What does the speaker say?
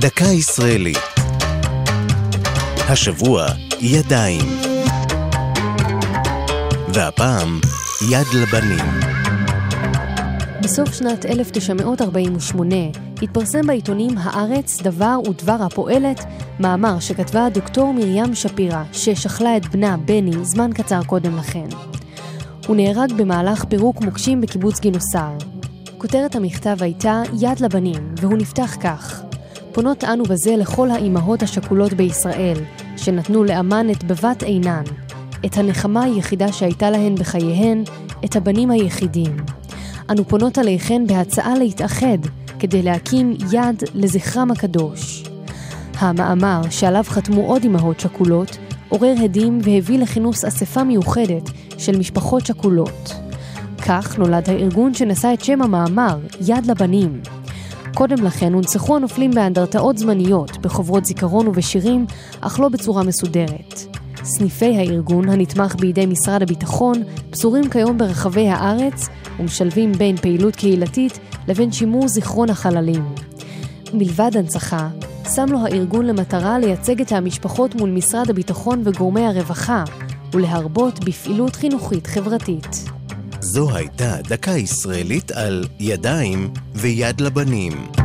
דקה ישראלית. השבוע ידיים. והפעם יד לבנים. בסוף שנת 1948 התפרסם בעיתונים הארץ, דבר ודבר הפועלת, מאמר שכתבה דוקטור מרים שפירא, ששכלה את בנה בני זמן קצר קודם לכן. הוא נהרג במהלך פירוק מוקשים בקיבוץ גינוסר. כותרת המכתב הייתה יד לבנים, והוא נפתח כך: פונות אנו בזה לכל האימהות השכולות בישראל, שנתנו לאמן את בבת עינן, את הנחמה היחידה שהייתה להן בחייהן, את הבנים היחידים. אנו פונות עליכן בהצעה להתאחד, כדי להקים יד לזכרם הקדוש. המאמר, שעליו חתמו עוד אימהות שכולות, עורר הדים והביא לכינוס אספה מיוחדת של משפחות שכולות. כך נולד הארגון שנשא את שם המאמר, יד לבנים. קודם לכן הונצחו הנופלים באנדרטאות זמניות, בחוברות זיכרון ובשירים, אך לא בצורה מסודרת. סניפי הארגון, הנתמך בידי משרד הביטחון, פזורים כיום ברחבי הארץ ומשלבים בין פעילות קהילתית לבין שימור זיכרון החללים. מלבד הנצחה, שם לו הארגון למטרה לייצג את המשפחות מול משרד הביטחון וגורמי הרווחה, ולהרבות בפעילות חינוכית חברתית. זו הייתה דקה ישראלית על ידיים ויד לבנים.